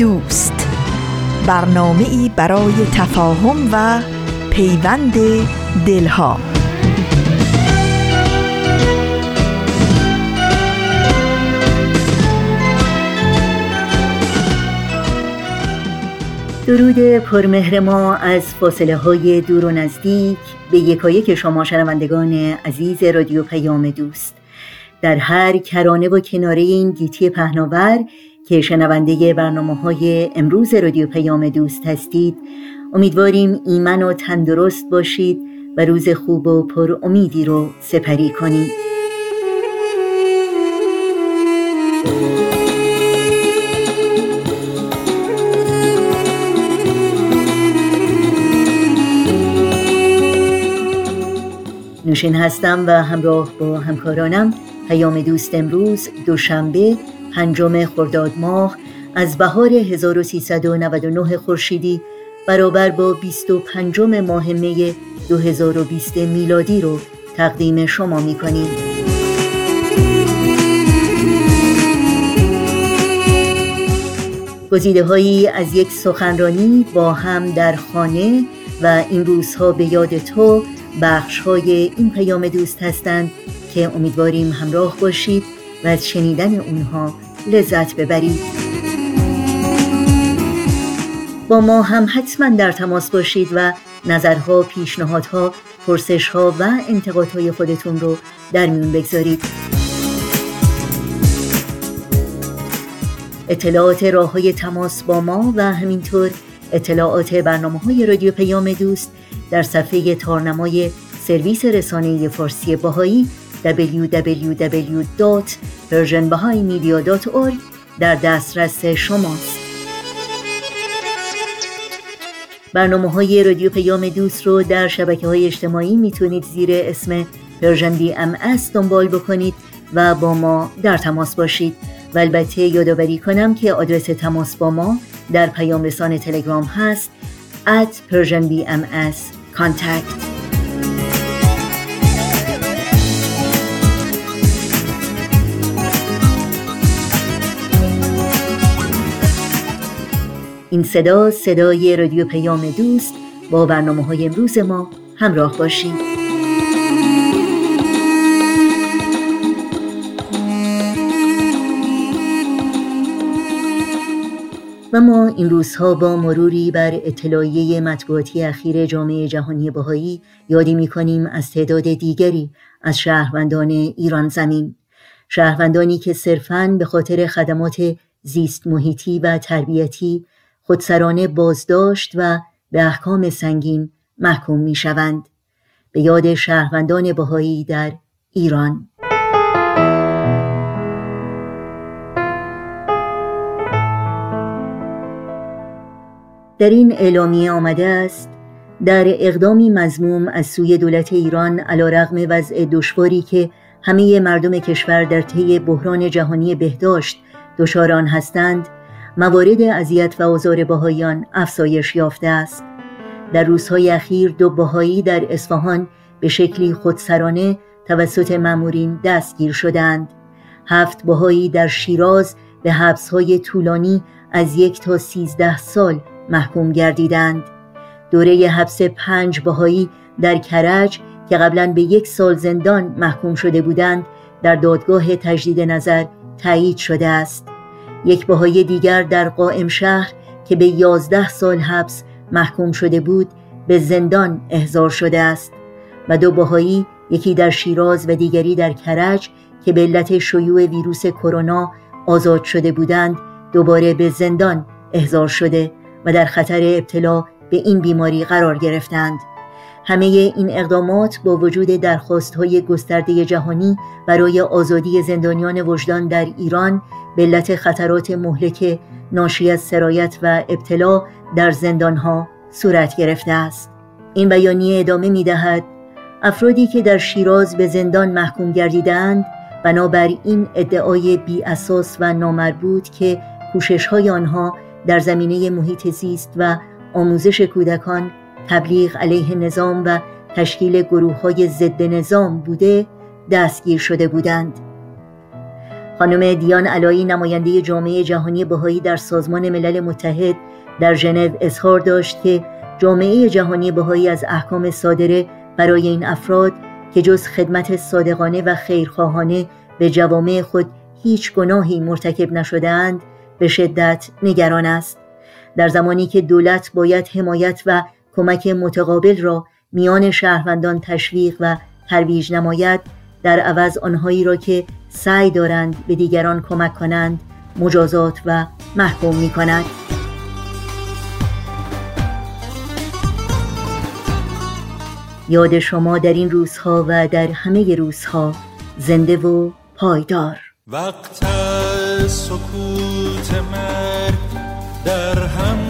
دوست. برنامه ای برای تفاهم و پیوند دلها. درود پرمهر ما از فاصله های دور و نزدیک به یکایک شما شنوندگان عزیز رادیو پیام دوست. در هر کرانه و کناره این گیتی پهناور که شنونده برنامه های امروز رادیو پیام دوست هستید. امیدواریم ایمن و تندرست باشید و روز خوب و پر امیدی رو سپری کنید. نوشین هستم و همراه با همکارانم. پیام دوست امروز دوشنبه پنجم خرداد ماه از بهار 1399 خورشیدی برابر با 25 ماه می 2020 میلادی رو تقدیم شما می کنیم. گزیده هایی از یک سخنرانی با هم در خانه و این روزها به یاد تو بخش های این پیام دوست هستند که امیدواریم همراه باشید و از شنیدن اونها لذت ببرید با ما هم حتما در تماس باشید و نظرها، پیشنهادها، پرسشها و انتقادهای خودتون رو در میون بگذارید. اطلاعات راه های تماس با ما و همینطور اطلاعات برنامه های رادیو پیام دوست در صفحه تارنمای سرویس رسانه فارسی بهایی www.persianbahaimedia.org در دسترس شماست. برنامه های رادیو پیام دوست رو در شبکه های اجتماعی می‌تونید زیر اسم Persian BM دنبال بکنید و با ما در تماس باشید. و البته یادآوری کنم که آدرس تماس با ما در پیام رسان تلگرام هست at Persian BMS contact. این صدا صدای رادیو پیام دوست. با برنامه های امروز ما همراه باشید و ما این روزها با مروری بر اطلاعیه مطبوعاتی اخیر جامعه جهانی بهایی یادی می کنیم از تعداد دیگری از شهروندان ایران زمین. شهروندانی که صرفاً به خاطر خدمات زیست محیطی و تربیتی خودسرانه بازداشت و به احکام سنگین محکوم می شوند به یاد شهروندان بهایی در ایران. در این اعلامیه آمده است در اقدامی مزموم از سوی دولت ایران علا رغم وضع دشواری که همه مردم کشور در طی بحران جهانی بهداشت دچار هستند موارد اذیت و آزار بهاییان افزایش یافته است. در روزهای اخیر دو بهایی در اصفهان به شکلی خودسرانه توسط مامورین دستگیر شدند. هفت بهایی در شیراز به حبسهای طولانی از یک تا سیزده سال محکوم گردیدند. دوره حبس پنج بهایی در کرج که قبلا به یک سال زندان محکوم شده بودند در دادگاه تجدید نظر تایید شده است. یک بهای دیگر در قائم شهر که به یازده سال حبس محکوم شده بود به زندان احضار شده است و دو بهایی یکی در شیراز و دیگری در کرج که به علت شیوع ویروس کرونا آزاد شده بودند دوباره به زندان احضار شده و در خطر ابتلا به این بیماری قرار گرفتند. همه این اقدامات با وجود درخواست های گسترده جهانی برای آزادی زندانیان وجدان در ایران به علت خطرات مهلک ناشی از سرایت و ابتلا در زندانها صورت گرفته است. این بیانیه ادامه می دهد افرادی که در شیراز به زندان محکوم گردیدند بنابر این ادعای بی اساس و نامربوط که کوشش های آنها در زمینه محیط زیست و آموزش کودکان تبلیغ علیه نظام و تشکیل گروه های ضد نظام بوده دستگیر شده بودند. خانم دیان علایی نماینده جامعه جهانی بهایی در سازمان ملل متحد در ژنو اظهار داشت که جامعه جهانی بهایی از احکام صادره برای این افراد که جز خدمت صادقانه و خیرخواهانه به جوامع خود هیچ گناهی مرتکب نشدهاند به شدت نگران است. در زمانی که دولت باید حمایت و کمک متقابل را میان شهروندان تشویق و ترویج نماید در عوض آنهایی را که سعی دارند به دیگران کمک کنند مجازات و محکوم می کند. یاد شما در این روزها و در همه روزها زنده و پایدار وقت سکوت مرگ در هم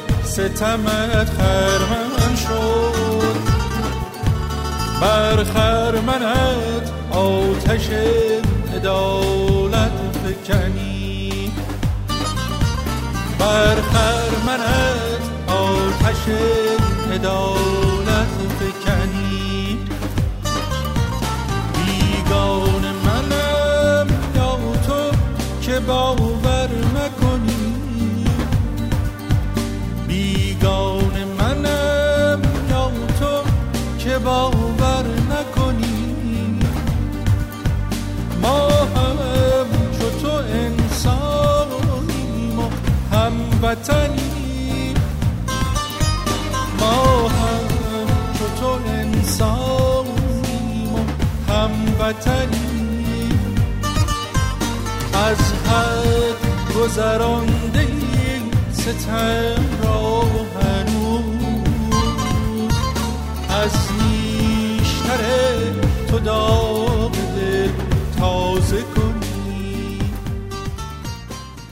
ستمت خرمم شد. بر خرمنت آتش عدالت فکنی. بر خرمنت آتش عدالت فکنی. بیگان منم یا تو که باور هموطنیم ما هم چو تو انسان هموطنی از حد گذرانده ستم را هنوز. از نیشتر تو داغ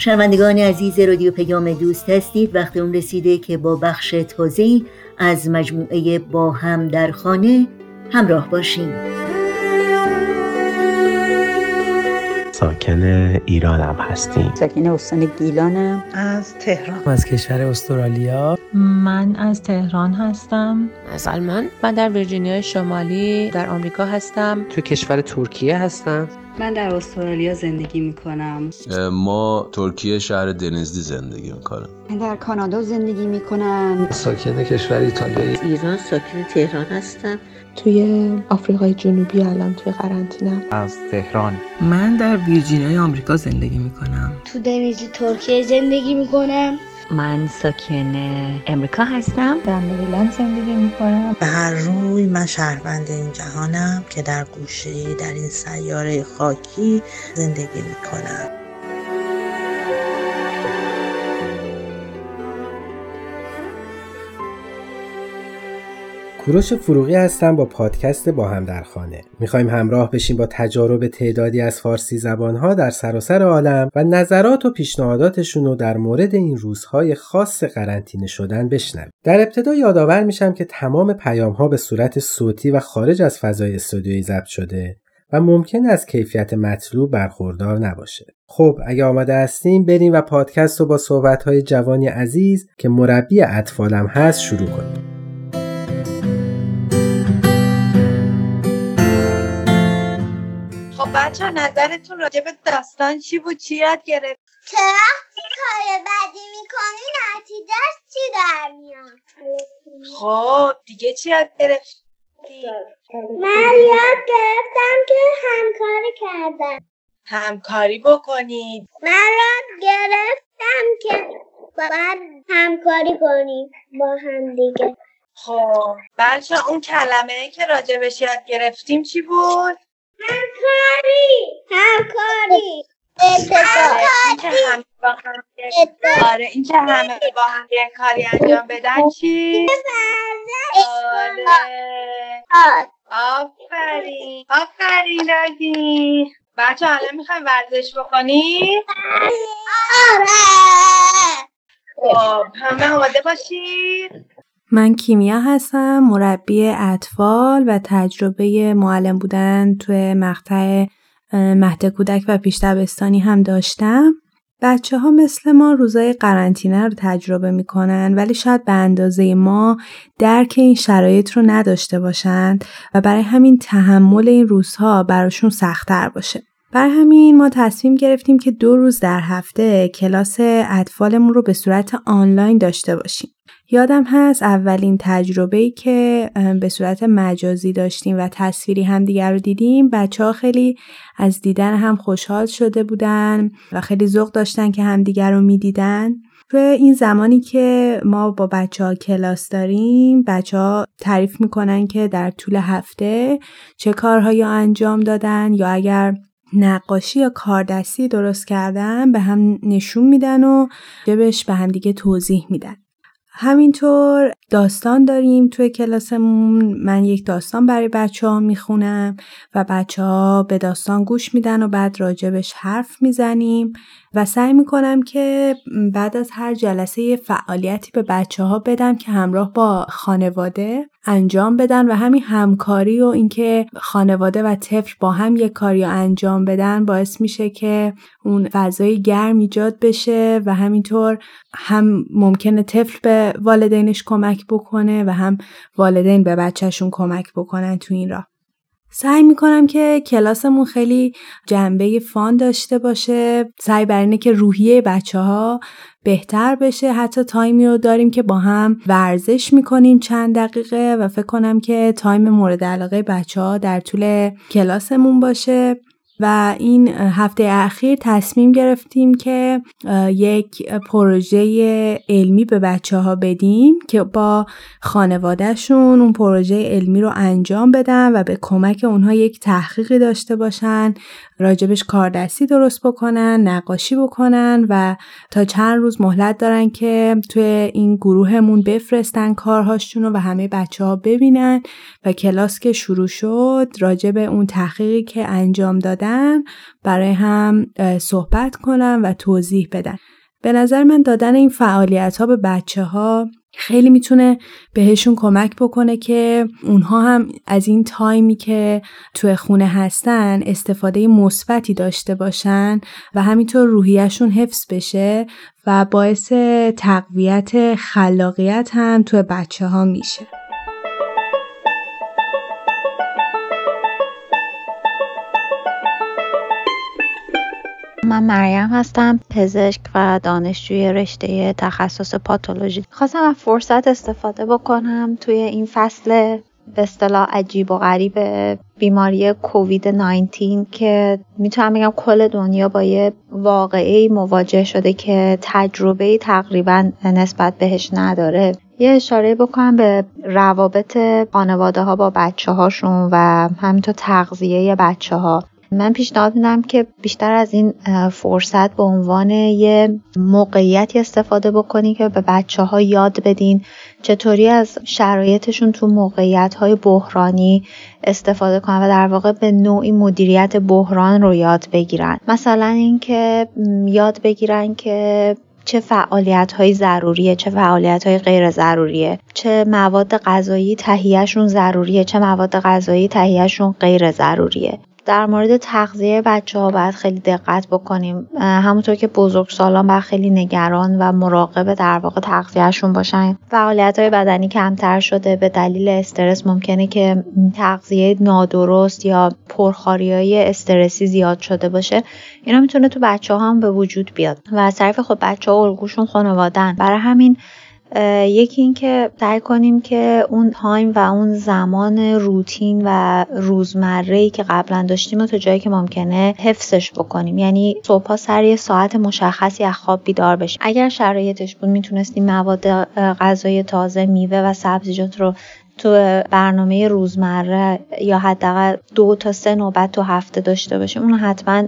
شنوندگان عزیز رادیو پیام دوست هستید. وقت اون رسیده که با بخش تازه از مجموعه با هم در خانه همراه باشیم. ساکن ایرانم هستیم. ساکن استان گیلانم از تهران. از کشور استرالیا. من از تهران هستم. از آلمان. من در ویرجینیا شمالی در آمریکا هستم. تو کشور ترکیه هستم. من در استرالیا زندگی می کنم ما ترکیه شهر دنزدی زندگی می کنم من در کانادا زندگی می کنم ساکن کشور ایتالیا ایران ساکن تهران هستم. توی آفریقای جنوبی الان توی قرنطینه. از تهران. من در ویرجینیای آمریکا زندگی می کنم تو دنیزی ترکیه زندگی می کنم من ساکن امریکا هستم. در مریلند زندگی می کنم به هر روی من شهروند این جهانم که در گوشه در این سیاره خاکی زندگی می کوروش فروغی هستم با پادکست با هم در خانه می‌خوایم همراه بشیم با تجارب تعدادی از فارسی زبانها در سراسر عالم و نظرات و پیشنهاداتشون رو در مورد این روزهای خاص قرنطینه شدن بشنویم در ابتدا یادآور میشم که تمام پیام ها به صورت صوتی و خارج از فضای استودیویی ضبط شده و ممکن از کیفیت مطلوب برخوردار نباشه. خب اگه آماده هستیم بریم و پادکست رو با صحبت جوانی عزیز که مربی اطفالم هست شروع کنیم. خب بچه نظرتون راجع به داستان چی بود؟ چی یاد گرفت؟ که کار بدی می‌کنی نتیجهش چی در میاد؟ خب دیگه چی یاد گرفتی من یاد گرفتم که همکاری کردم. همکاری بکنید. من یاد گرفتم که باید همکاری کنیم با هم دیگه. خب بچه اون کلمه که راجبش یاد گرفتیم چی بود؟ همکاری همکاری. آره این که همه با هم یه کاری انجام بدن چی؟ آره. آفرین. آفرین راگی. بچه حالا می‌خوایم ورزش بکنی؟ آره. خب همه آماده باشید. من کیمیا هستم مربی اطفال و تجربه معلم بودن توی مقطع مهد کودک و پیش دبستانی هم داشتم بچه ها مثل ما روزای قرنطینه رو تجربه می‌کنن ولی شاید به اندازه ما درک این شرایط رو نداشته باشند و برای همین تحمل این روزها براشون سختتر باشه. بر همین ما تصمیم گرفتیم که دو روز در هفته کلاس اطفالمون رو به صورت آنلاین داشته باشیم. یادم هست اولین تجربه‌ای که به صورت مجازی داشتیم و تصویری هم دیگر رو دیدیم. بچه ها خیلی از دیدن هم خوشحال شده بودن و خیلی ذوق داشتن که همدیگر رو می‌دیدن. تو این زمانی که ما با بچه ها کلاس داریم بچه ها تعریف می‌کنن که در طول هفته چه کارهایی انجام دادن یا اگر نقاشی یا کاردستی درست کردن به هم نشون میدن و جبش به هم دیگه توضیح میدن. همینطور داستان داریم توی کلاسمون. من یک داستان برای بچه ها می‌خونم و بچه ها به داستان گوش میدن و بعد راجبش حرف می‌زنیم. و سعی می‌کنم که بعد از هر جلسه یه فعالیتی به بچه ها بدم که همراه با خانواده انجام بدن و همین همکاری و اینکه خانواده و طفل با هم یک کاری انجام بدن باعث میشه که اون فضای گرم ایجاد بشه و همینطور هم ممکنه طفل به والدینش کمک بکنه و هم والدین به بچهشون کمک بکنن تو این راه. سعی می‌کنم که کلاسمون خیلی جنبه fun داشته باشه. سعی بر اینه که روحیه بچه ها بهتر بشه. حتی time ی رو داریم که با هم ورزش می‌کنیم چند دقیقه و فکر کنم که time مورد علاقه بچه ها در طول کلاسمون باشه. و این هفته اخیر تصمیم گرفتیم که یک پروژه علمی به بچه ها بدیم که با خانوادهشون اون پروژه علمی رو انجام بدن و به کمک اونها یک تحقیقی داشته باشن راجبش کاردستی درست بکنن نقاشی بکنن و تا چند روز مهلت دارن که توی این گروهمون بفرستن کارهاشون رو و همه بچه ها ببینن و کلاس که شروع شد راجب اون تحقیقی که انجام دادن برای هم صحبت کنن و توضیح بدن به نظر من دادن این فعالیت ها به بچه ها خیلی می‌تونه بهشون کمک بکنه که اونها هم از این تایمی که توی خونه هستن استفاده مثبتی داشته باشن و همینطور روحیشون حفظ بشه و باعث تقویت خلاقیت هم توی بچه ها میشه. من مریم هستم پزشک و دانشجوی رشته تخصص پاتولوژی. خواستم از فرصت استفاده بکنم توی این فصل به اصطلاح عجیب و غریب بیماری کووید 19 که می‌تونم بگم کل دنیا با یه واقعی مواجه شده که تجربه تقریبا نسبت بهش نداره. یه اشاره بکنم به روابط خانواده ها با بچه هاشون و همینطور تغذیه بچه ها من پیشنهاد میدم که بیشتر از این فرصت به عنوان یه موقعیتی استفاده بکنی که به بچه ها یاد بدین چطوری از شرایطشون تو موقعیت های بحرانی استفاده کنن و در واقع به نوعی مدیریت بحران رو یاد بگیرن. مثلا اینکه یاد بگیرن که چه فعالیت های ضروریه چه فعالیت های غیر ضروریه چه مواد غذایی تهیهشون ضروریه چه مواد غذایی تهیهشون غیر ضروریه. در مورد تغذیه بچه ها باید خیلی دقت بکنیم. همونطور که بزرگ سالان باید خیلی نگران و مراقب در واقع تغذیهشون باشن. فعالیت های بدنی کمتر شده. به دلیل استرس ممکنه که تغذیه نادرست یا پرخاری های استرسی زیاد شده باشه. اینا می‌تونه تو بچه ها هم به وجود بیاد. و از طرف خب بچه ها الگوشون خانوادن برای همین یکی اینکه سعی کنیم که اون تایم و اون زمان روتین و روزمره که قبلا داشتیم و تا جایی که ممکنه حفظش بکنیم. یعنی صبحها سر یه ساعت مشخصی از خواب بیدار بشیم. اگر شرایطش بود می‌تونستیم مواد غذای تازه میوه و سبزیجات رو تو برنامه روزمره یا حداقل دو تا سه نوبت تو هفته داشته باشیم اونو حتما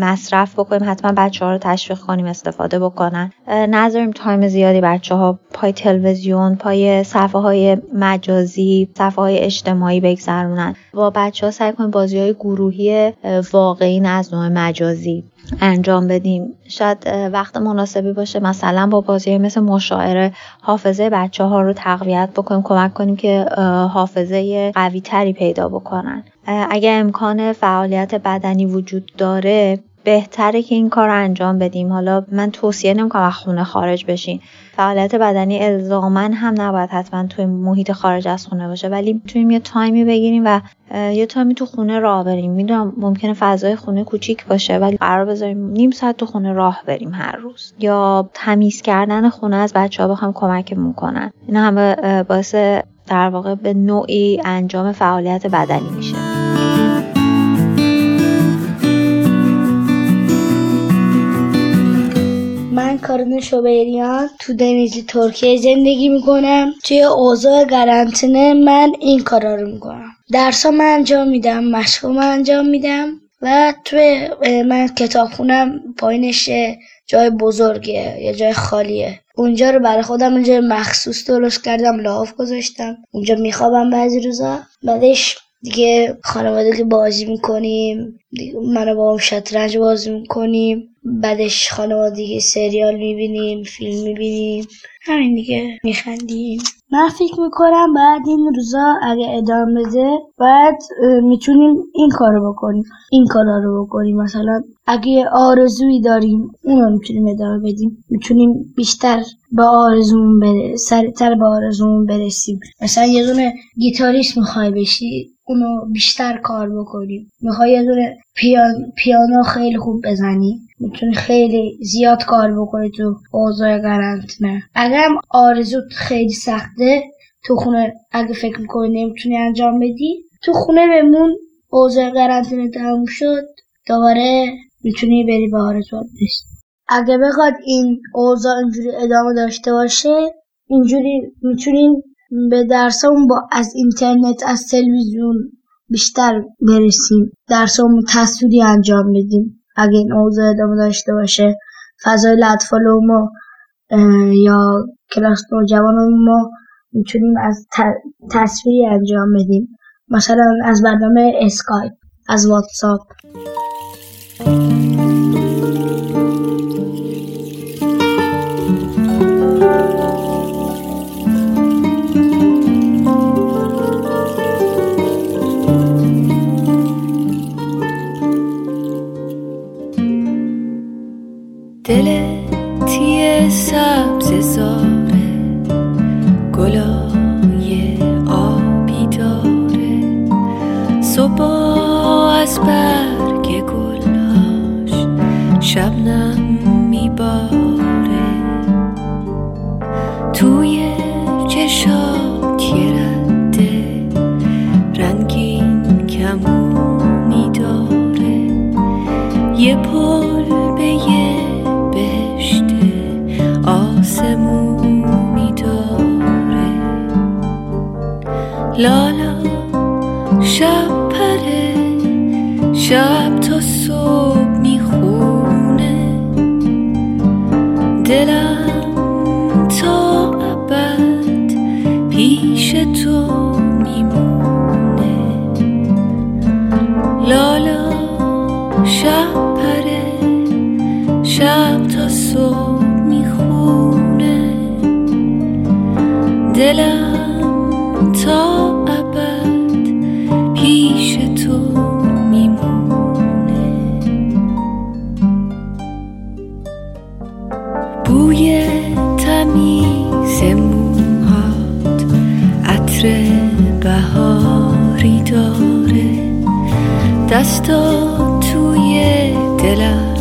مصرف بکنیم حتما بچه ها رو تشویق کنیم استفاده بکنن. نذاریم تایم زیادی بچه ها پای تلویزیون پای صفحه های مجازی صفحه های اجتماعی بگذرونن. با بچه ها سعی کنیم بازی های گروهی واقعی از نوع مجازی انجام بدیم. شاید وقت مناسبی باشه مثلا با بازی مثل مشاعره حافظه بچه ها رو تقویت بکنیم کمک کنیم که حافظه قوی تری پیدا بکنن. اگر امکان فعالیت بدنی وجود داره بهتره که این کار انجام بدیم. حالا من توصیه نمی‌کنم از خونه خارج بشین. فعالیت بدنی الزامن هم نباید حتما توی محیط خارج از خونه باشه ولی می‌تونیم یه تایمی بگیریم و یه تایمی تو خونه راه بریم. می‌دونم ممکنه فضای خونه کوچیک باشه ولی قرار بذاریم نیم ساعت تو خونه راه بریم هر روز. یا تمیز کردن خونه از بچه ها بخوام کمکمون کنن. این همه باعث در واقع به نوعی انجام فعالیت بدنی میشه. من کارون شوبریان تو دنیزی ترکیه زندگی می‌کنم. توی اوضاع قرنطینه من این کارا رو می‌کنم. درسا من انجام میدم مشقا من انجام میدم و توی من کتابخونم پایینش جای بزرگیه یه جای خالیه. اونجا رو برای خودم اونجا مخصوص درست کردم لاف گذاشتم. اونجا میخوابم بعضی روزا. بعدش دیگه خانواده که بازی می‌کنیم منو با هم شطرنج بازی می‌کنیم بعدش خانوادگی سریال می‌بینیم فیلم می‌بینیم. همین دیگه میخندیم. من فکر می‌کنم بعد این روزا اگه ادامه بده باید می‌تونیم این کارو بکنیم این کارا رو بکنیم. مثلا اگه آرزویی داریم اون رو می‌تونیم ادامه بدیم. می‌تونیم بیشتر به آرزومون بره سریعتر به آرزومون برسیم. مثلا یه دونه گیتاریست می‌خوای بشی اونو بیشتر کار بکنیم. می‌خوای یه دونه پیان... پیانو خیلی خوب بزنی. می‌تونی خیلی زیاد کار بکنی تو اوضاع قرنطینه اگر هم آرزوت خیلی سخته تو خونه اگه فکر می‌کنی نمی‌تونی انجام بدی تو خونه بمون اوضاع قرنطینه تموم شد. دوباره می‌تونی بری به آرزوات برسی. اگه بخواد این اوضاع اینجوری ادامه داشته باشه اینجوری می‌تونیم به درسمون با از اینترنت از تلویزیون بیشتر برسیم. درسمون تصویری انجام بدیم. اگه این اوضاع ادامه داشته باشه. فضای اطفال ما یا کلاس نوجوان ما می‌تونیم از تصویری انجام بدیم. مثلا از برنامه اسکایپ از واتساپ. دل تیه سبز زاره گلای آبی داره. صبح از برگ گلهاش شبنم میباره. توی چشات دستا توی دلم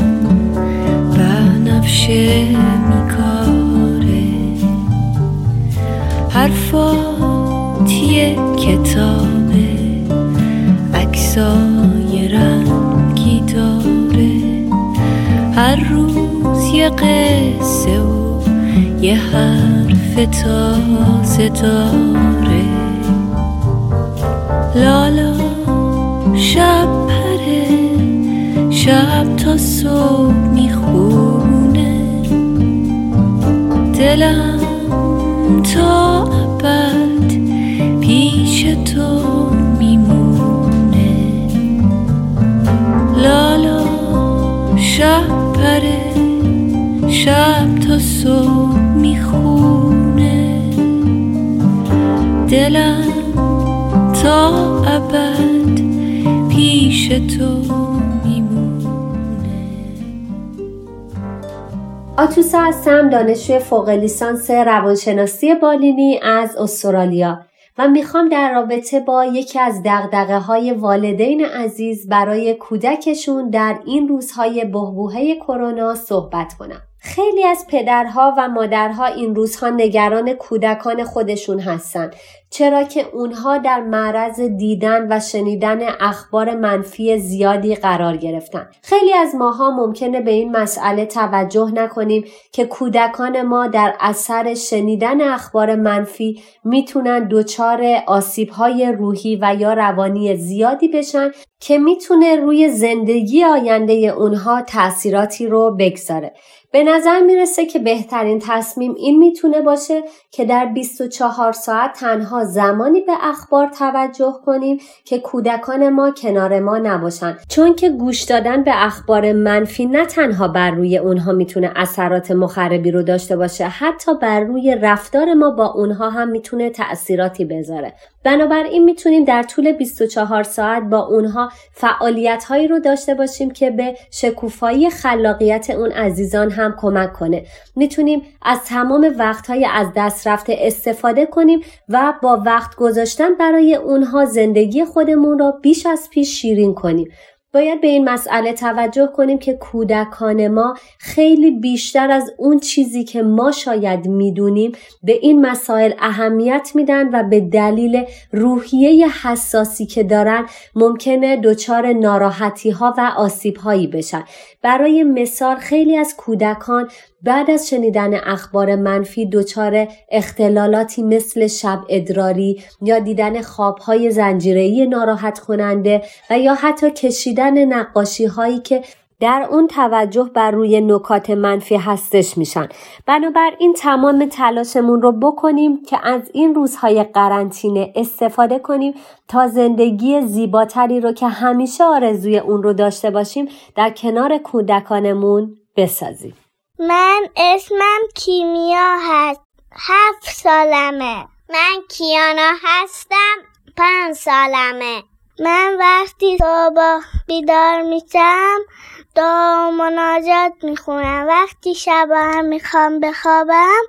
بنفشه میکاره. حرفات یه کتابه عکسای رنگی داره. هر روز یه قصه و یه حرف تازه داره. لالا شب پره شب تا صبح می‌خونه. دلم تا ابد پیش تو میمونه. لالا شب پره شب تا صبح می‌خونه. دلم تا ابد پیش تو آتوسا هستم دانشجوی فوق لیسانس روانشناسی بالینی از استرالیا و می‌خوام در رابطه با یکی از دقدقه های والدین عزیز برای کودکشون در این روزهای بهبوهه کرونا صحبت کنم. خیلی از پدرها و مادرها این روزها نگران کودکان خودشون هستند چرا که اونها در معرض دیدن و شنیدن اخبار منفی زیادی قرار گرفتن. خیلی از ماها ممکنه به این مسئله توجه نکنیم که کودکان ما در اثر شنیدن اخبار منفی می‌تونن دچار آسیبهای روحی و یا روانی زیادی بشن که می‌تونه روی زندگی آینده اونها تاثیراتی رو بگذاره. به نظر می‌رسه که بهترین تصمیم این می‌تونه باشه که در 24 ساعت تنها زمانی به اخبار توجه کنیم که کودکان ما کنار ما نباشن. چون که گوش دادن به اخبار منفی نه تنها بر روی اونها می‌تونه اثرات مخربی رو داشته باشه حتی بر روی رفتار ما با اونها هم می‌تونه تأثیراتی بذاره. بنابراین می‌تونیم در طول 24 ساعت با اونها فعالیت هایی رو داشته باشیم که به شکوفایی خلاقیت اون عزیزان هم کمک کنه. می‌تونیم از تمام وقت های از دست رفته استفاده کنیم و با وقت گذاشتن برای اونها زندگی خودمون را بیش از پیش شیرین کنیم. باید به این مسئله توجه کنیم که کودکان ما خیلی بیشتر از اون چیزی که ما شاید می‌دونیم به این مسائل اهمیت میدن و به دلیل روحیه حساسی که دارن ممکنه دچار ناراحتی ها و آسیب هایی بشن. برای مثال خیلی از کودکان بعد از شنیدن اخبار منفی دچار اختلالاتی مثل شب ادراری یا دیدن خوابهای زنجیره‌ای ناراحت کننده و یا حتی کشیدن نقاشی هایی که در اون توجه بر روی نکات منفی هستش میشن. بنابراین تمام تلاشمون رو بکنیم که از این روزهای قرنطینه استفاده کنیم تا زندگی زیباتری رو که همیشه آرزوی اون رو داشته باشیم در کنار کودکانمون بسازیم. من اسمم کیمیا هست. هفت سالمه. من کیانا هستم. پنج سالمه. من وقتی صبح بیدار میشم دعا مناجات می‌خونم. وقتی شب هم می‌خوام بخوابم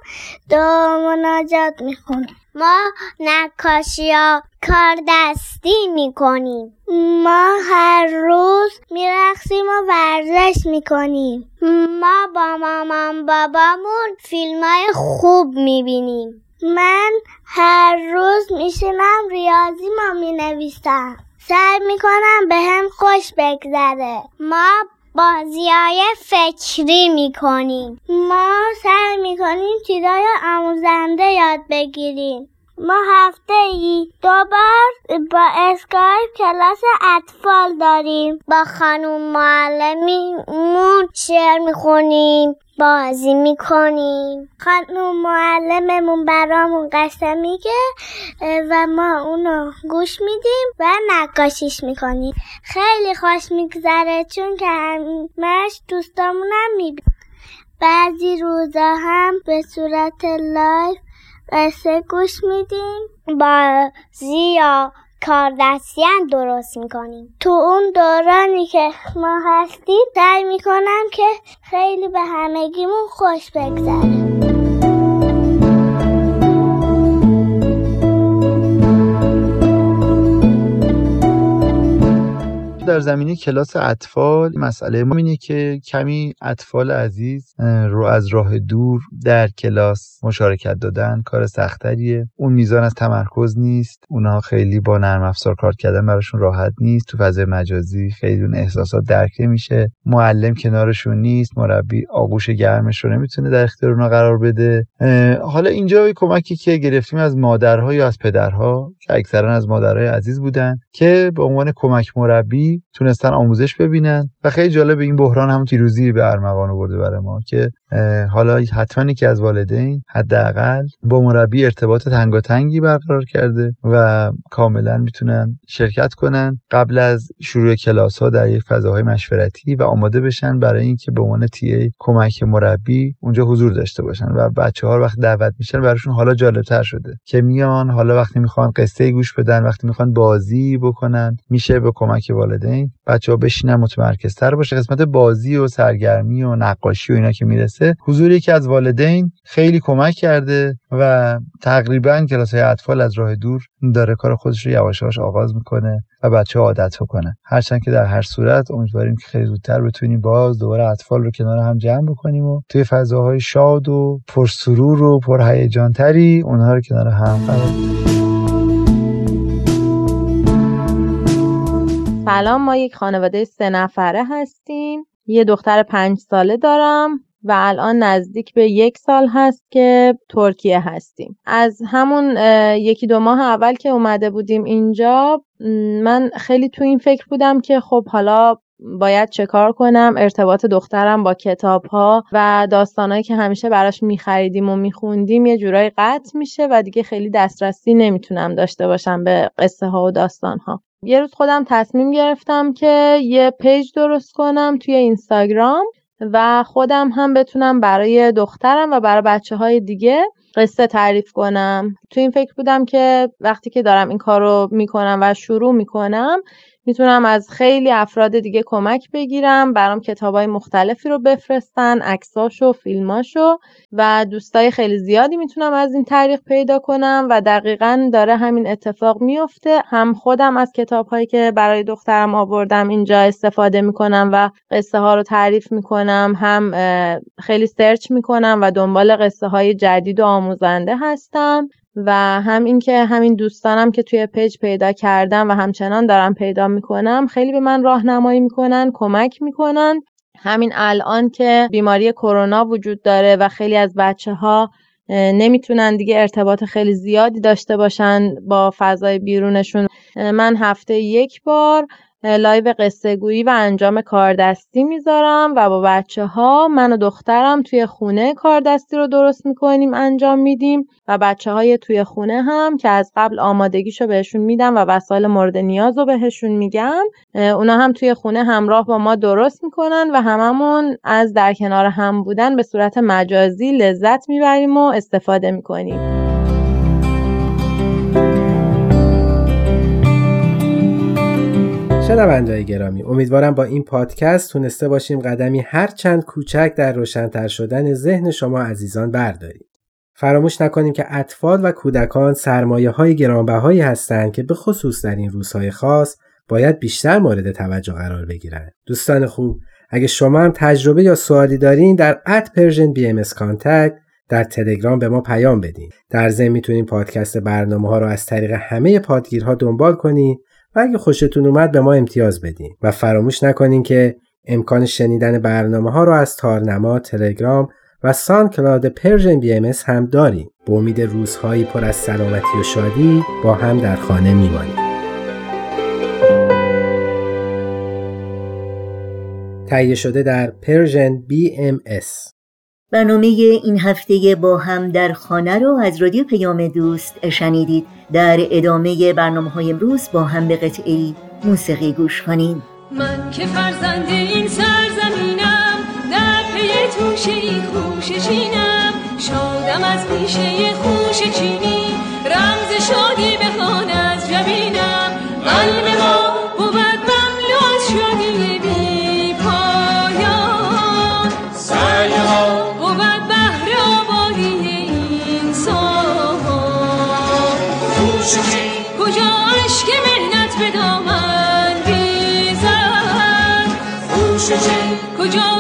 دعا مناجات می‌خونم. ما نقاشی ها کار دستی می‌کنیم. ما هر روز میرقصیم و ورزش می‌کنیم. ما با مامان بابامون فیلم های خوب می‌بینیم. من هر روز میشینم ریاضی ما می‌نویسم. سعی می‌کنم به هم خوش بگذره. ما بازی های فکری می‌کنیم. ما سعی می‌کنیم چیزای آموزنده یاد بگیریم. ما هفته ای دو بار با اسکایپ کلاس اطفال داریم. با خانوم معلمیمون شعر می‌خونیم. بازی می‌کنیم. خانوم معلممون برامون قصه میگه و ما اونو گوش میدیم و نقاشیش می‌کنیم. خیلی خوش میگذره چون که همش دوستامونم می‌بینیم بعضی روزا هم به صورت لایف قصه گوش میدیم. بازی یا کار دستی درست می‌کنیم. تو اون دورانی که ما هستیم سعی می‌کنم که خیلی به همگیمون خوش بگذره. در زمینه کلاس اطفال مسئله ما اینه که کمی اطفال عزیز رو از راه دور در کلاس مشارکت دادن کار سختریه. اون میزان از تمرکز نیست. اونها خیلی با نرم افزار کار کردن براشون راحت نیست. تو فضای مجازی خیلی اون احساسات درک نمیشه. معلم کنارشون نیست. مربی آغوش گرمش رو نمی‌تونه در اختیار اونها قرار بده. حالا اینجا کمکی که گرفتیم از مادرها یا از پدرها که اکثرا از مادرهای عزیز بودن که به عنوان کمک مربی تونستن آموزش ببینن. و خیلی جالب این بحران هم تیروزی به ارمغان آورده برای ما که حالا حتما که از والدین حداقل با مربی ارتباط تنگاتنگی برقرار کرده و کاملا می‌تونن شرکت کنن. قبل از شروع کلاس ها در یک فضاهای مشورتی و آماده بشن برای اینکه به عنوان تی کمک مربی اونجا حضور داشته باشن و بچه ها وقت دعوت میشن براشون حالا جالب تر شده که میان حالا وقتی می‌خوان قصه گوش بدن وقتی می‌خوان بازی بکنن میشه به کمک والدین بچه ها بشینن متمرکزتر باشه. قسمت بازی و سرگرمی و نقاشی و اینا که می‌رسه حضور یکی از والدین خیلی کمک کرده و تقریبا کلاس های اطفال از راه دور داره کار خودش رو یواش یواش آغاز می‌کنه و بچه ها عادت بکنه هرچند که در هر صورت امیدواریم که خیلی زودتر بتونیم باز دوباره اطفال رو کنار هم جمع بکنیم و توی فضاهای شاد و پرسرور و پرهیجان تری اونها رو کنار هم قرار سلام ما یک خانواده سه نفره هستیم. یه دختر پنج ساله دارم. و الان نزدیک به یک سال هست که ترکیه هستیم. از همون یکی دو ماه اول که اومده بودیم اینجا من خیلی تو این فکر بودم که خب حالا باید چه کار کنم؟ ارتباط دخترم با کتاب ها و داستانهایی که همیشه براش میخریدیم و میخوندیم یه جورایی قطع میشه و دیگه خیلی دسترسی نمی‌تونم داشته باشم به قصه ها و داستان ها یه روز خودم تصمیم گرفتم که یه پیج درست کنم توی اینستاگرام و خودم هم بتونم برای دخترم و برای بچه های دیگه قصه تعریف کنم. تو این فکر بودم که وقتی که دارم این کار رو می‌کنم و شروع می‌کنم می‌تونم از خیلی افراد دیگه کمک بگیرم برام کتابای مختلفی رو بفرستن عکساشو فیلماشو و دوستای خیلی زیادی می‌تونم از این طریق پیدا کنم و دقیقا داره همین اتفاق میفته هم خودم از کتابهایی که برای دخترم آوردم اینجا استفاده می‌کنم و قصه ها رو تعریف می‌کنم. هم خیلی search می‌کنم و دنبال قصه های جدید و آموزنده هستم. و هم اینکه همین دوستانم که توی page پیدا کردم و همچنان دارم پیدا می‌کنم خیلی به من راهنمایی می‌کنن کمک می‌کنن. همین الان که بیماری کرونا وجود داره و خیلی از بچه ها نمی‌تونن دیگه ارتباط خیلی زیادی داشته باشن با فضای بیرونشون. من هفته یک بار live قصه گویی و انجام کاردستی می‌ذارم و با بچه ها من و دخترم توی خونه کاردستی رو درست می‌کنیم انجام میدیم و بچه های توی خونه هم که از قبل آمادگیشو بهشون میدم و وسایل مورد نیاز رو بهشون میگم اونا هم توی خونه همراه با ما درست می‌کنن و هممون از در کنار هم بودن به صورت مجازی لذت می‌بریم و استفاده می‌کنیم. شنوندههای گرامی امیدوارم با این پادکست تونسته باشیم قدمی هر چند کوچک در روشنتر شدن ذهن شما عزیزان برداریم. فراموش نکنیم که اطفال و کودکان سرمایه های گرانبهایی هستند که به خصوص در این روزهای خاص باید بیشتر مورد توجه قرار بگیرند. دوستان خوب اگه شما هم تجربه یا سوالی دارین در at Persian BM در تلگرام به ما پیام بدین. در ضمن می‌تونین پادکست برنامه ها رو از طریق همه پادگیرها دنبال کنید و اگه خوشتون اومد به ما امتیاز بدین و فراموش نکنین که امکان شنیدن برنامه ها رو از تارنما، تلگرام و SoundCloud Persian BM هم داریم. به امید روزهایی پر از سلامتی و شادی با هم در خانه میمانیم. تهیه شده در پرژن BMS برنامه این هفته با هم در خانه رو از رادیو پیام دوست شنیدید. در ادامه برنامه های امروز با هم به قطعه‌ای موسیقی گوش کنیم. من که فرزند این سرزمینم در پی توشه خوشه‌چینم شادم از پیشه خوشه‌چینی رمز شادی بهان از کجا عشق منت کجا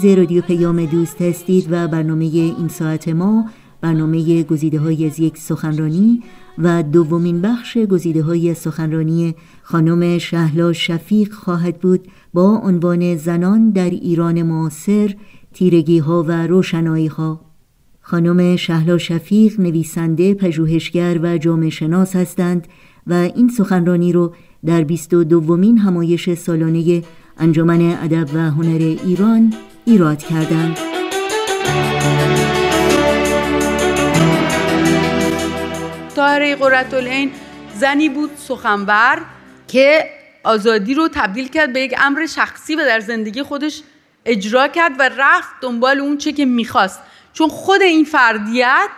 عزیز رادیو پیام دوست هستید و برنامه این ساعت ما برنامه گزیده های از یک سخنرانی و دومین بخش گزیده های سخنرانی خانم شهلا شفیق خواهد بود با عنوان زنان در ایران معاصر تیرگی ها و روشنایی ها خانم شهلا شفیق نویسنده پژوهشگر و جامعه شناس هستند و این سخنرانی رو در بیست و دومین همایش سالانه انجمن ادب و هنر ایران ایراد کردند. طاهره قرتالعین زنی بود سخنور که آزادی رو تبدیل کرد به یک امر شخصی و در زندگی خودش اجرا کرد و رفت دنبال اون چه که می‌خواست چون خود این فردیت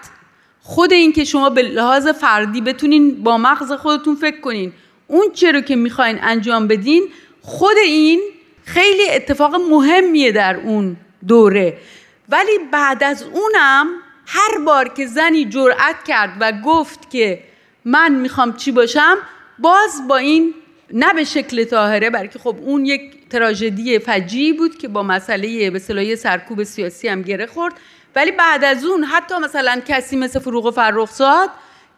خود این که شما به لحاظ فردی بتونین با مغز خودتون فکر کنین اون چه رو که می‌خواین انجام بدین خود این خیلی اتفاق مهمیه در اون دوره. ولی بعد از اونم هر بار که زنی جرأت کرد و گفت که من می‌خوام چی باشم باز با این نه به شکل طاهره بلکه خب اون یک تراژدی فجیعی بود که با مسئله به سرکوب سیاسی هم گره خورد. ولی بعد از اون حتی مثلا کسی مثل فروغ فرخزاد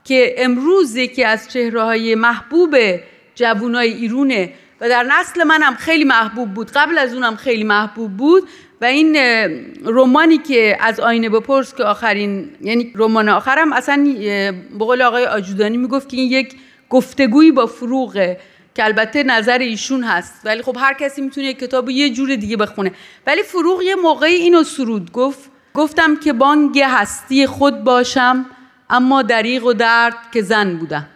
که امروز یکی از چهره های محبوب جوانای ایرونه و در نسل منم خیلی محبوب بود قبل از اونم خیلی محبوب بود و این رمانی که از آینه بپرس که آخرین یعنی رمان آخرم اصلا به قول آقای آجودانی می‌گفت که این یک گفتگویی با فروغه که البته نظر ایشون هست. ولی خب هر کسی می‌تونه کتاب یه جور دیگه بخونه. ولی فروغ یه موقعی اینو سرود گفت. گفتم که بانگ هستی خود باشم اما دریغ و درد که زن بودم.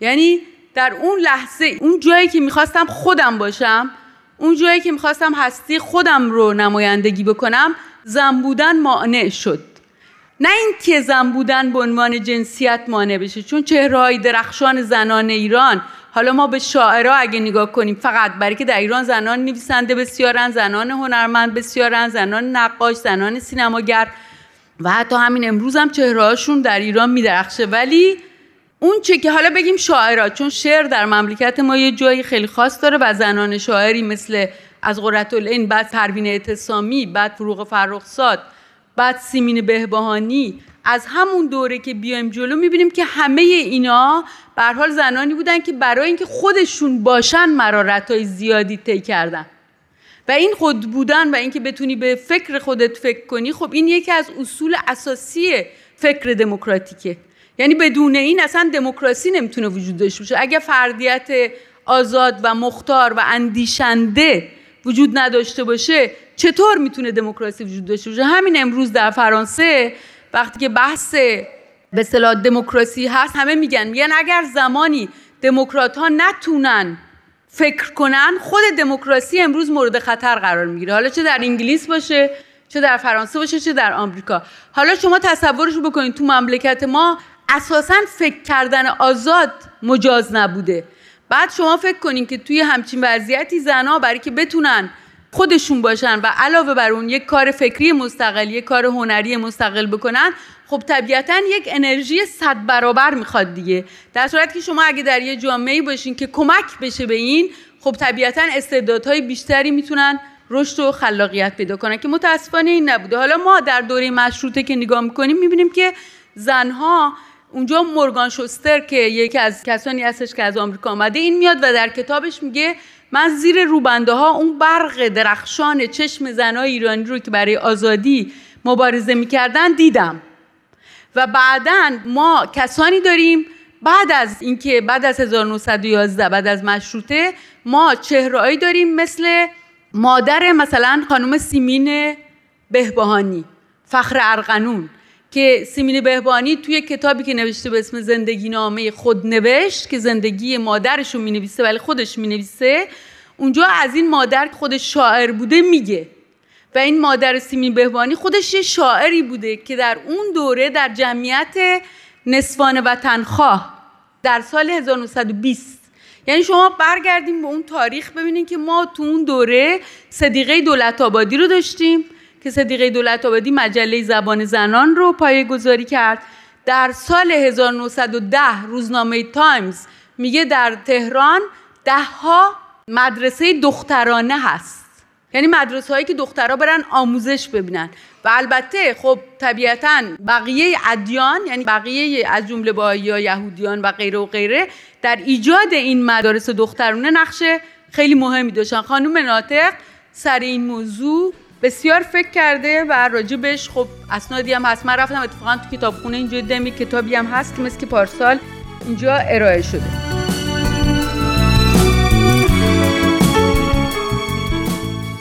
یعنی در اون لحظه اون جایی که می‌خواستم خودم باشم اون جایی که می‌خواستم هستی خودم رو نمایندگی بکنم زن بودن مانع شد. نه اینکه زن بودن به عنوان جنسیت مانع بشه چون چهرهای درخشان زنان ایران حالا ما به شاعرها اگه نگاه کنیم فقط برای که در ایران زنان نویسنده بسیارن زنان هنرمند بسیارن زنان نقاش زنان سینماگر و حتی همین امروز هم چهرهاشون در ایران میدرخشه. ولی اون چه که حالا بگیم شاعرها چون شعر در مملکت ما یه جایی خیلی خاص داره و زنان شاعری مثل از قررت العین بعد پروین اعتصامی بعد فروغ فرخزاد بعد سیمین بهبهانی از همون دوره که بیایم جلو می‌بینیم که همه اینا به حال زنانی بودن که برای اینکه خودشون باشن مرارت های زیادی طی کردن. و این خود بودن و اینکه بتونی به فکر خودت فکر کنی خب این یکی از اصول اساسی فکر دموکراتیکه. یعنی بدون این اصلا دموکراسی نمی‌تونه وجود داشته باشه. اگه فردیت آزاد و مختار و اندیشنده وجود نداشته باشه چطور می‌تونه دموکراسی وجود داشته باشه؟ همین امروز در فرانسه وقتی که بحث به اصطلاح دموکراسی هست همه میگن میگن اگر زمانی دموکرات ها نتونن فکر کنن خود دموکراسی امروز مورد خطر قرار می‌گیره. حالا چه در انگلیس باشه چه در فرانسه باشه چه در آمریکا. حالا شما تصورش بکنید تو مملکت ما اساسا فکر کردن آزاد مجاز نبوده. بعد شما فکر کنین که توی همچین وضعیتی زنها برای که بتونن خودشون باشن و علاوه بر اون یک کار فکری مستقل یک کار هنری مستقل بکنن خب طبیعتا یک انرژی صد برابر می‌خواد دیگه. در صورتی که شما اگه در یه جامعه باشین که کمک بشه به این خب طبیعتا استعدادهای بیشتری می‌تونن رشد و خلاقیت پیدا کنن که متاسفانه این نبوده. حالا ما در دوره مشروطه که نگاه می‌کنیم می‌بینیم که زنها اونجا مورگان شوستر که یکی از کسانی هستش که از آمریکا آمده این میاد و در کتابش میگه من زیر روبنده ها اون برق درخشان چشم زنای ایرانی رو که برای آزادی مبارزه می‌کردن دیدم. و بعدا ما کسانی داریم بعد از اینکه بعد از 1911 بعد از مشروطه ما چهرهایی داریم مثل مادر مثلا خانم سیمین بهبهانی فخر ارغنون. که سیمین بهبانی توی کتابی که نوشته به اسم زندگی نامه خود نوشت که زندگی مادرش رو می نویسه ولی خودش می نویسه اونجا از این مادر خودش شاعر بوده میگه. و این مادر سیمین بهبانی خودش یه شاعری بوده که در اون دوره در جمعیت نسوان وطنخواه در سال 1920 یعنی شما برگردیم به اون تاریخ ببینید که ما تو اون دوره صدیقه دولت آبادی رو داشتیم. که صدیقه دولت آبادی مجله زبان زنان رو پایه گذاری کرد. در سال 1910 روزنامه تایمز میگه در تهران ده ها مدرسه دخترانه هست. یعنی مدرسه هایی که دخترها برن آموزش ببینن. و البته خب طبیعتا بقیه ادیان یعنی بقیه از جمله با یا یهودیان و غیره و غیره در ایجاد این مدارس دخترونه نقش خیلی مهمی داشتن. خانم ناطق سر این موضوع بسیار فکر کرده و راجبش خب اسنادی هم هست. من رفتم اتفاقا تو کتابخونه اینجا دمی کتابی هم هست که مثل پارسال اینجا ارائه شده.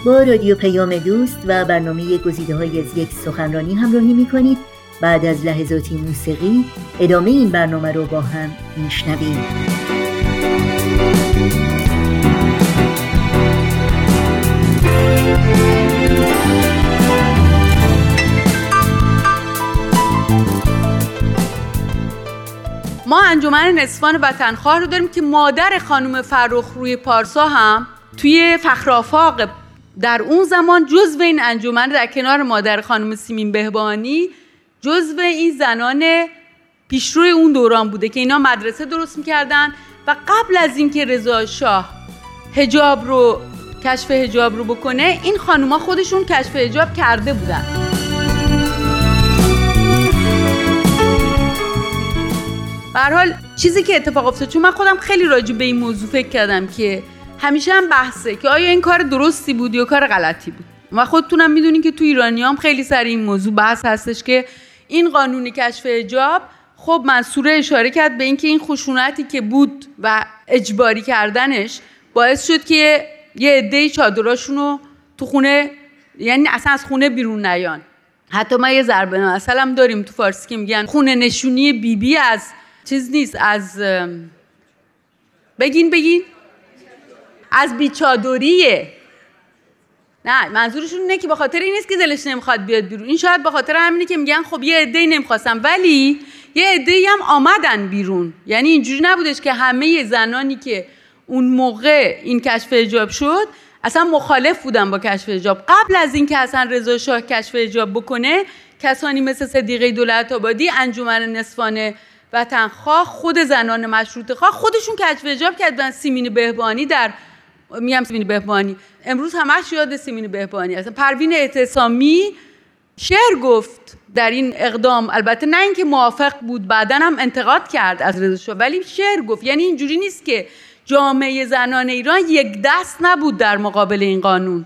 با رادیو پیام دوست و برنامه گزیده های از یک سخنرانی همراهی می کنید بعد از لحظاتی موسیقی ادامه این برنامه رو با هم میشنویم. ما انجمن نسوان وطنخواه رو داریم که مادر خانم فرخ روی پارسا هم توی فخرافاق در اون زمان جزو این انجمن در کنار مادر خانم سیمین بهبانی جزو این زنان پیشروی اون دوران بوده که اینا مدرسه درست می‌کردن و قبل از اینکه رضا شاه هجاب رو کشف هجاب رو بکنه این خانوما خودشون کشف هجاب کرده بودن. به حال چیزی که اتفاق افتاد چون من خودم خیلی راجع به این موضوع فکر کردم که همیشه هم بحثه که آیا این کار درستی بود یا کار غلطی بود. و خودتونم می‌دونین که تو ایرانی هم خیلی سر این موضوع بحث هستش که این قانون کشف اجاب خب منصوره اشاره کرد به اینکه این خشونتی که بود و اجباری کردنش باعث شد که یه عده چادراشون رو تو خونه یعنی اصلا از خونه بیرون نیان. حتی ما یه ضربه مثلا داریم تو فارسی که میگن خونه نشونی بیبی بی از چیز نیست. از بگین بگین. از بیچادریه. نه منظورشون اینه که به خاطر این نیست که دلش نمی‌خواد بیاد بیرون. این شاید به خاطر همینه که میگن خب یه عده نمی‌خواستم ولی یه عده هم آمدن بیرون. یعنی اینجوری نبودش که همه زنانی که اون موقع این کشف اجاب شد اصلا مخالف بودن با کشف اجاب قبل از اینکه اصلا رضا شاه کشف اجاب بکنه کسانی مثل صدیقه دولت آبادی انجمن نصفانه وطنخواه خود زنان مشروط خواه خودشون کشف اجاب کردن سیمین بهبانی در میگم سیمین بهبانی. امروز همش یاد سیمین بهبانی اصلا پروین اعتصامی شعر گفت در این اقدام. البته نه اینکه موافق بود بعدا هم انتقاد کرد از رضا ولی شعر گفت. یعنی اینجوری نیست که جامعه زنان ایران یک دست نبود در مقابل این قانون.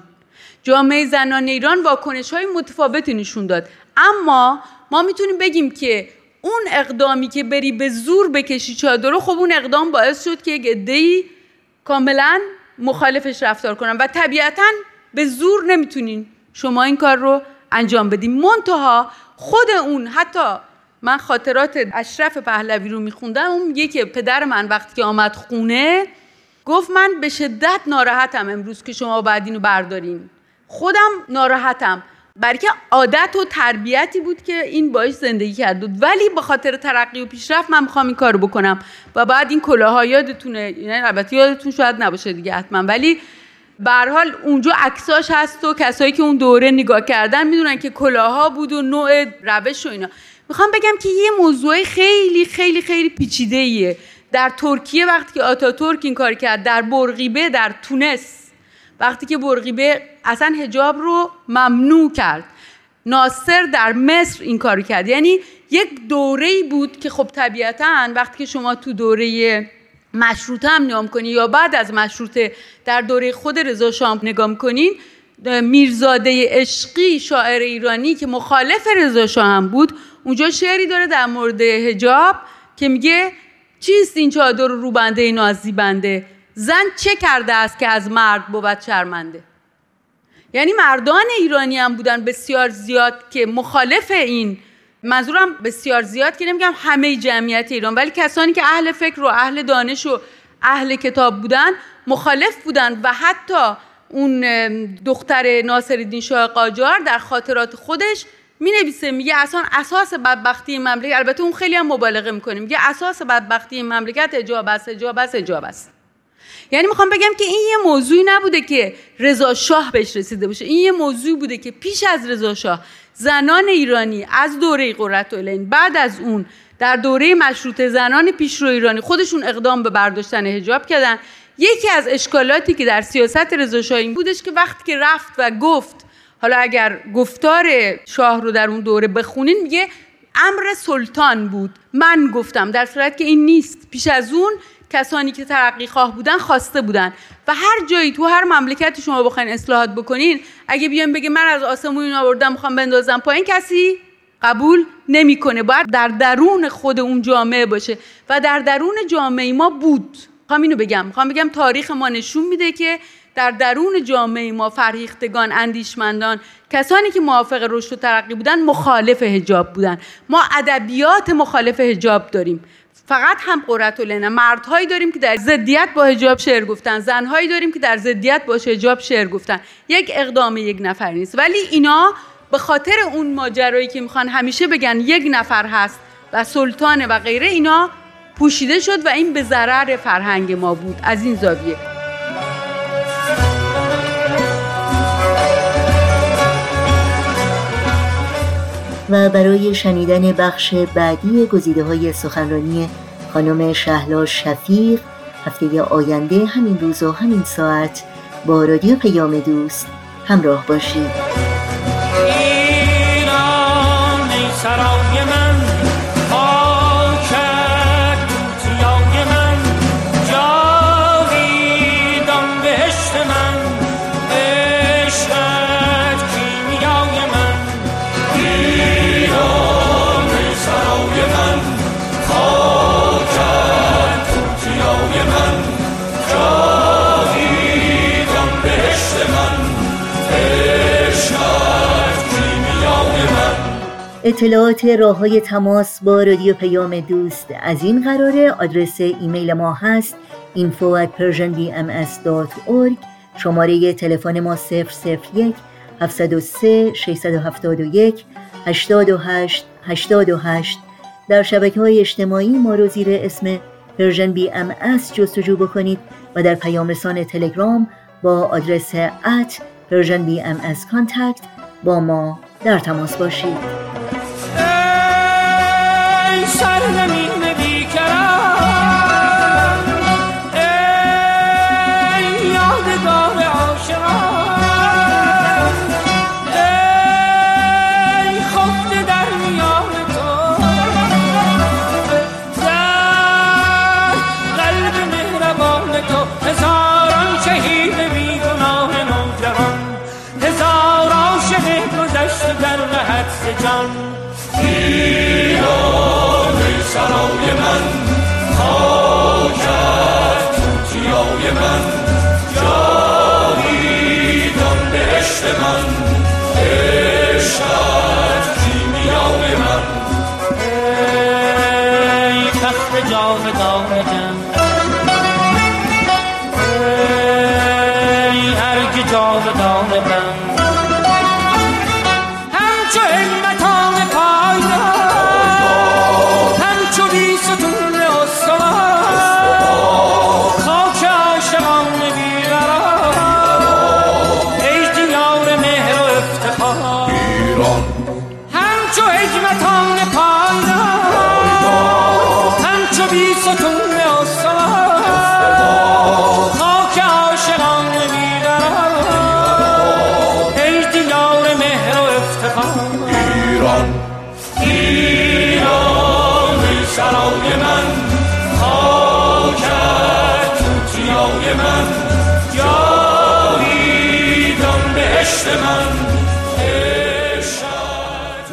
جامعه زنان ایران واکنش های متفاوتی نشون داد. اما ما می‌تونیم بگیم که اون اقدامی که بری به زور بکشی چادر رو خب اون اقدام باعث شد که عده‌ای کاملا مخالفش رفتار کنن. و طبیعتا به زور نمی‌تونین شما این کار رو انجام بدین. منتها خود اون حتی من خاطرات اشرف پهلوی رو میخوندم اون میگه که پدر من وقتی که آمد خونه گفت من به شدت ناراحتم امروز که شما باید اینو بردارین. خودم ناراحتم. برای که عادت و تربیتی بود که این باش زندگی کرد بود. ولی به خاطر ترقی و پیشرفت من می‌خوام این کارو بکنم و بعد این کلاها یادتونه یعنی البته یادتون شاید نباشه دیگه حتما ولی به حال اونجا عکساش هست و کسایی که اون دوره نگاه کردن می‌دونن که کلاها بود و نوع روش و اینا. می‌خوام بگم که یه موضوع خیلی خیلی خیلی پیچیده ایه در ترکیه وقتی که آتاتورک این کار کرد در برقیبه در تونس وقتی که برقیبه اصلا هجاب رو ممنوع کرد. ناصر در مصر این کار کرد. یعنی یک دوره بود که خب طبیعتا وقتی که شما تو دوره مشروطه هم نگاه کنی یا بعد از مشروطه در دوره خود رضا شاه نگاه کنین میرزاده عشقی شاعر ایرانی که مخالف رضا شاه هم بود اونجا شعری داره در مورد هجاب که میگه چیست این چادر رو بنده نازی بنده؟ زن چه کرده است که از مرد بود شرمنده؟ یعنی مردان ایرانی هم بودن بسیار زیاد که مخالف این منظورم بسیار زیاد که نمیگم همه جمعیت ایران ولی کسانی که اهل فکر و اهل دانش و اهل کتاب بودن مخالف بودن و حتی اون دختر ناصرالدین شاه قاجار در خاطرات خودش می نویسه میگه اصلا اساس بدبختی مملکت البته اون خیلی هم مبالغه می‌کنه میگه اساس بدبختی مملکت اجاب است اجاب است اجاب است. یعنی می‌خوام بگم که این یه موضوعی نبوده که رضا شاه بهش رسیده باشه. این یه موضوعی بوده که پیش از رضا شاه زنان ایرانی از دوره قررتالعین بعد از اون در دوره مشروطه زنان پیشرو ایرانی خودشون اقدام به برداشتن حجاب کردن. یکی از اشکالاتی که در سیاست رضا این بودش که وقتی که رفت و گفت حالا اگر گفتار شاه رو در اون دوره بخونین میگه امر سلطان بود. من گفتم. در صورت که این نیست. پیش از اون کسانی که ترقی خواه بودن خواسته بودن. و هر جایی تو هر مملکتی شما بخواین اصلاحات بکنین اگه بیان بگه من از آسمون آوردم می‌خوام بندازم پایین کسی قبول نمی‌کنه. باید در درون خود اون جامعه باشه. و در درون جامعه ما بود. می‌خوام اینو بگم. می‌خوام بگم تاریخ ما نشون میده که در درون جامعه ما فرهیختگان اندیشمندان کسانی که موافق رشد و ترقی بودن مخالف حجاب بودن. ما ادبیات مخالف حجاب داریم. فقط هم قرت و مردهایی داریم که در ضدیت با حجاب شعر گفتن. زنهایی داریم که در ضدیت با حجاب شعر گفتن. یک اقدام یک نفر نیست. ولی اینا به خاطر اون ماجرایی که می‌خوان همیشه بگن یک نفر هست و سلطانه و غیره اینا پوشیده شد و این به ضرر فرهنگ ما بود. از این زاویه. و برای شنیدن بخش بعدی گزیده های سخنرانی خانم شهلا شفیق هفته آینده همین روز و همین ساعت با رادیو پیام دوست همراه باشید. اطلاعات راه های تماس با رادیو پیام دوست. از این قراره آدرس ایمیل ما هست info at persianbms.org شماره تلفن ما 001 703 671 828 828 در شبکه های اجتماعی ما رو زیر اسم Persian BMS جستجو بکنید و در پیام رسان تلگرام با آدرس ات پرژن بی ام اس کانتکت با ما در تماس باشید. Let me.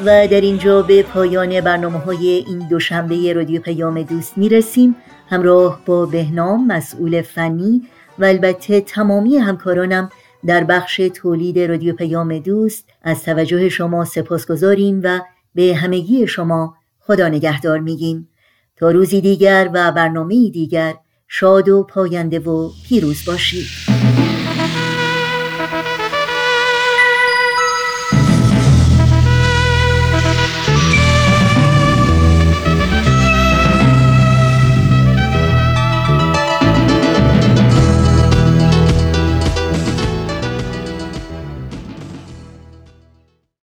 و در اینجا به پایان برنامه های این دوشنبه رادیو پیام دوست می‌رسیم. همراه با بهنام مسئول فنی و البته تمامی همکارانم در بخش تولید رادیو پیام دوست از توجه شما سپاس گذاریم و به همگی شما خدا نگهدار میگیم. تا روزی دیگر و برنامه دیگر شاد و پاینده و پیروز باشید.